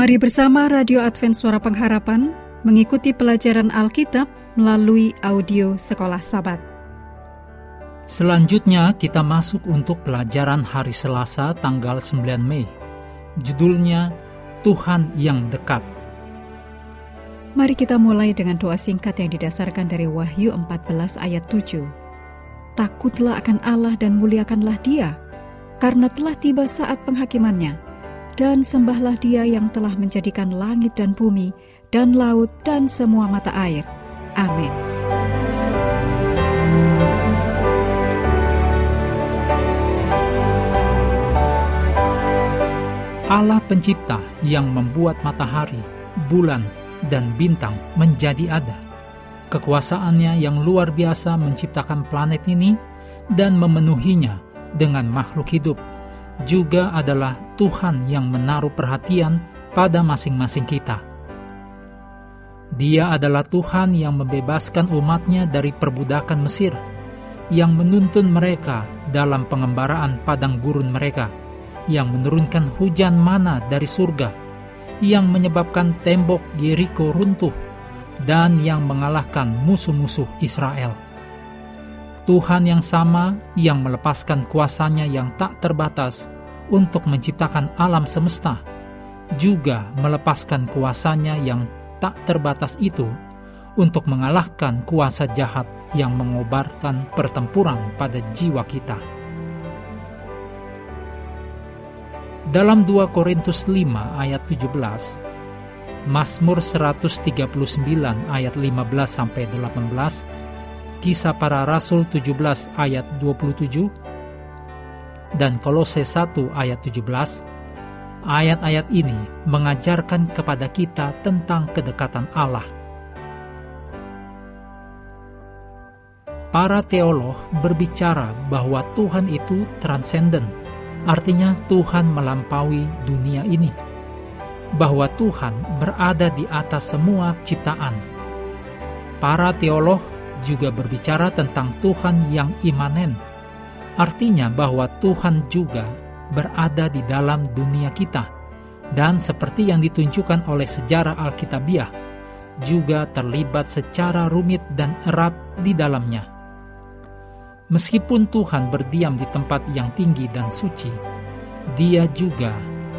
Mari bersama Radio Advent Suara Pengharapan mengikuti pelajaran Alkitab melalui audio Sekolah Sabat. Selanjutnya kita masuk untuk pelajaran hari Selasa tanggal 9 Mei. Judulnya Tuhan yang dekat. Mari kita mulai dengan doa singkat yang didasarkan dari Wahyu 14 ayat 7. Takutlah akan Allah dan muliakanlah dia, karena telah tiba saat penghakimannya dan sembahlah dia yang telah menjadikan langit dan bumi, dan laut dan semua mata air. Amin. Allah pencipta yang membuat matahari, bulan, dan bintang menjadi ada. Kekuasaannya yang luar biasa menciptakan planet ini dan memenuhinya dengan makhluk hidup juga adalah Tuhan yang menaruh perhatian pada masing-masing kita. Dia adalah Tuhan yang membebaskan umatnya dari perbudakan Mesir, yang menuntun mereka dalam pengembaraan padang gurun mereka, yang menurunkan hujan mana dari surga, yang menyebabkan tembok Yeriko runtuh, dan yang mengalahkan musuh-musuh Israel. Tuhan yang sama yang melepaskan kuasanya yang tak terbatas untuk menciptakan alam semesta, juga melepaskan kuasanya yang tak terbatas itu untuk mengalahkan kuasa jahat yang mengobarkan pertempuran pada jiwa kita. Dalam 2 Korintus 5 ayat 17, Mazmur 139 ayat 15 sampai 18 Kisah Para Rasul 17 ayat 27 dan Kolose 1 ayat 17, ayat-ayat ini mengajarkan kepada kita tentang kedekatan Allah. Para teolog berbicara bahwa Tuhan itu transenden, artinya Tuhan melampaui dunia ini. Bahwa Tuhan berada di atas semua ciptaan. Para teolog juga berbicara tentang Tuhan yang imanen, artinya bahwa Tuhan juga berada di dalam dunia kita, dan seperti yang ditunjukkan oleh sejarah Alkitabiah, juga terlibat secara rumit dan erat di dalamnya. Meskipun Tuhan berdiam di tempat yang tinggi dan suci, Dia juga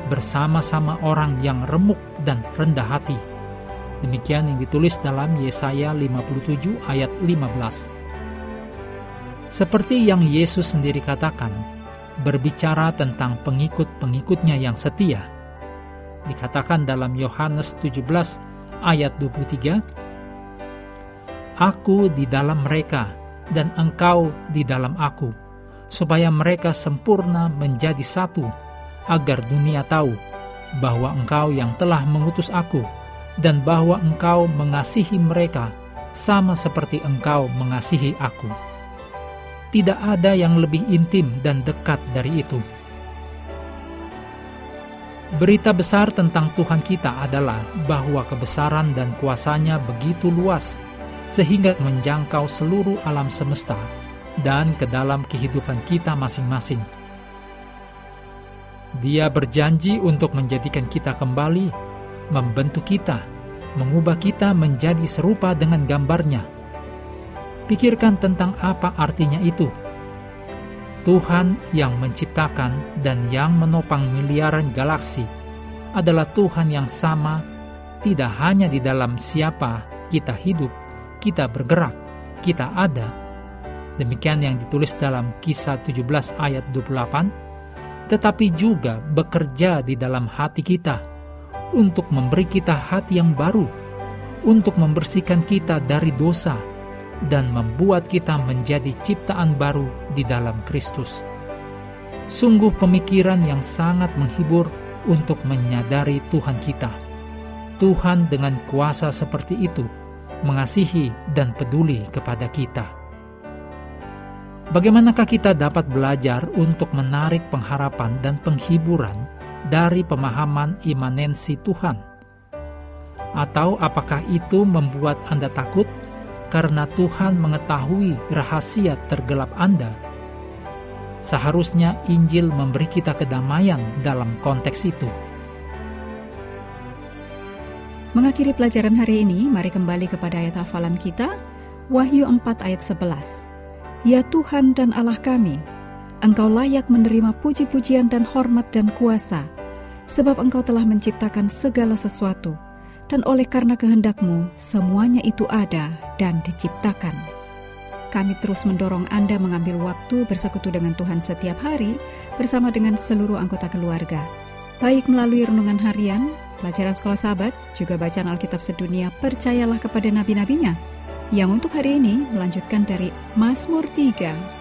bersama-sama orang yang remuk dan rendah hati Demikian yang ditulis dalam Yesaya 57 ayat 15. Seperti yang Yesus sendiri katakan, berbicara tentang pengikut-pengikutnya yang setia. Dikatakan dalam Yohanes 17 ayat 23, Aku di dalam mereka dan engkau di dalam aku, supaya mereka sempurna menjadi satu, agar dunia tahu bahwa engkau yang telah mengutus aku dan bahwa engkau mengasihi mereka sama seperti engkau mengasihi aku. Tidak ada yang lebih intim dan dekat dari itu. Berita besar tentang Tuhan kita adalah bahwa kebesaran dan kuasanya begitu luas, sehingga menjangkau seluruh alam semesta dan ke dalam kehidupan kita masing-masing. Dia berjanji untuk menjadikan kita kembali membentuk kita, mengubah kita menjadi serupa dengan gambarnya. Pikirkan tentang apa artinya itu. Tuhan yang menciptakan dan yang menopang miliaran galaksi adalah Tuhan yang sama tidak hanya di dalam siapa kita hidup, kita bergerak, kita ada. Demikian yang ditulis dalam kisah 17 ayat 28, tetapi juga bekerja di dalam hati kita untuk memberi kita hati yang baru, untuk membersihkan kita dari dosa, dan membuat kita menjadi ciptaan baru di dalam Kristus. Sungguh pemikiran yang sangat menghibur untuk menyadari Tuhan kita. Tuhan dengan kuasa seperti itu mengasihi dan peduli kepada kita. Bagaimanakah kita dapat belajar untuk menarik pengharapan dan penghiburan dari pemahaman imanensi Tuhan? Atau apakah itu membuat Anda takut karena Tuhan mengetahui rahasia tergelap Anda? Seharusnya Injil memberi kita kedamaian dalam konteks itu. Mengakhiri pelajaran hari ini, mari kembali kepada ayat hafalan kita, Wahyu 4 ayat 11. Ya Tuhan dan Allah kami, Engkau layak menerima puji-pujian dan hormat dan kuasa, sebab Engkau telah menciptakan segala sesuatu, dan oleh karena kehendakmu, semuanya itu ada dan diciptakan. Kami terus mendorong Anda mengambil waktu bersekutu dengan Tuhan setiap hari bersama dengan seluruh anggota keluarga, baik melalui renungan harian, pelajaran sekolah sahabat, juga bacaan Alkitab sedunia Percayalah kepada Nabi-Nabinya, yang untuk hari ini melanjutkan dari Mazmur 3.